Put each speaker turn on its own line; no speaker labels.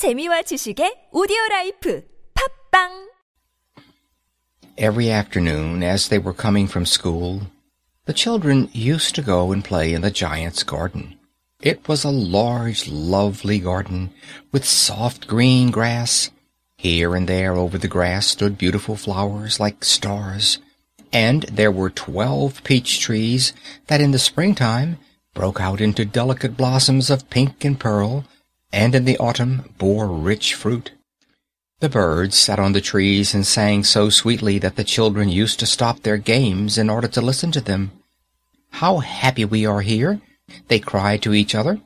재미와 지식의 오디오 라이프 팝빵
Every afternoon, as they were coming from school, the children used to go and play in the giant's garden. It was a large, lovely garden, with soft green grass. Here and there over the grass stood beautiful flowers like stars, and there were twelve peach trees that in the springtime broke out into delicate blossoms of pink and pearl, and in the autumn bore rich fruit. The birds sat on the trees and sang so sweetly that the children used to stop their games in order to listen to them. "How happy we are here!" they cried to each other.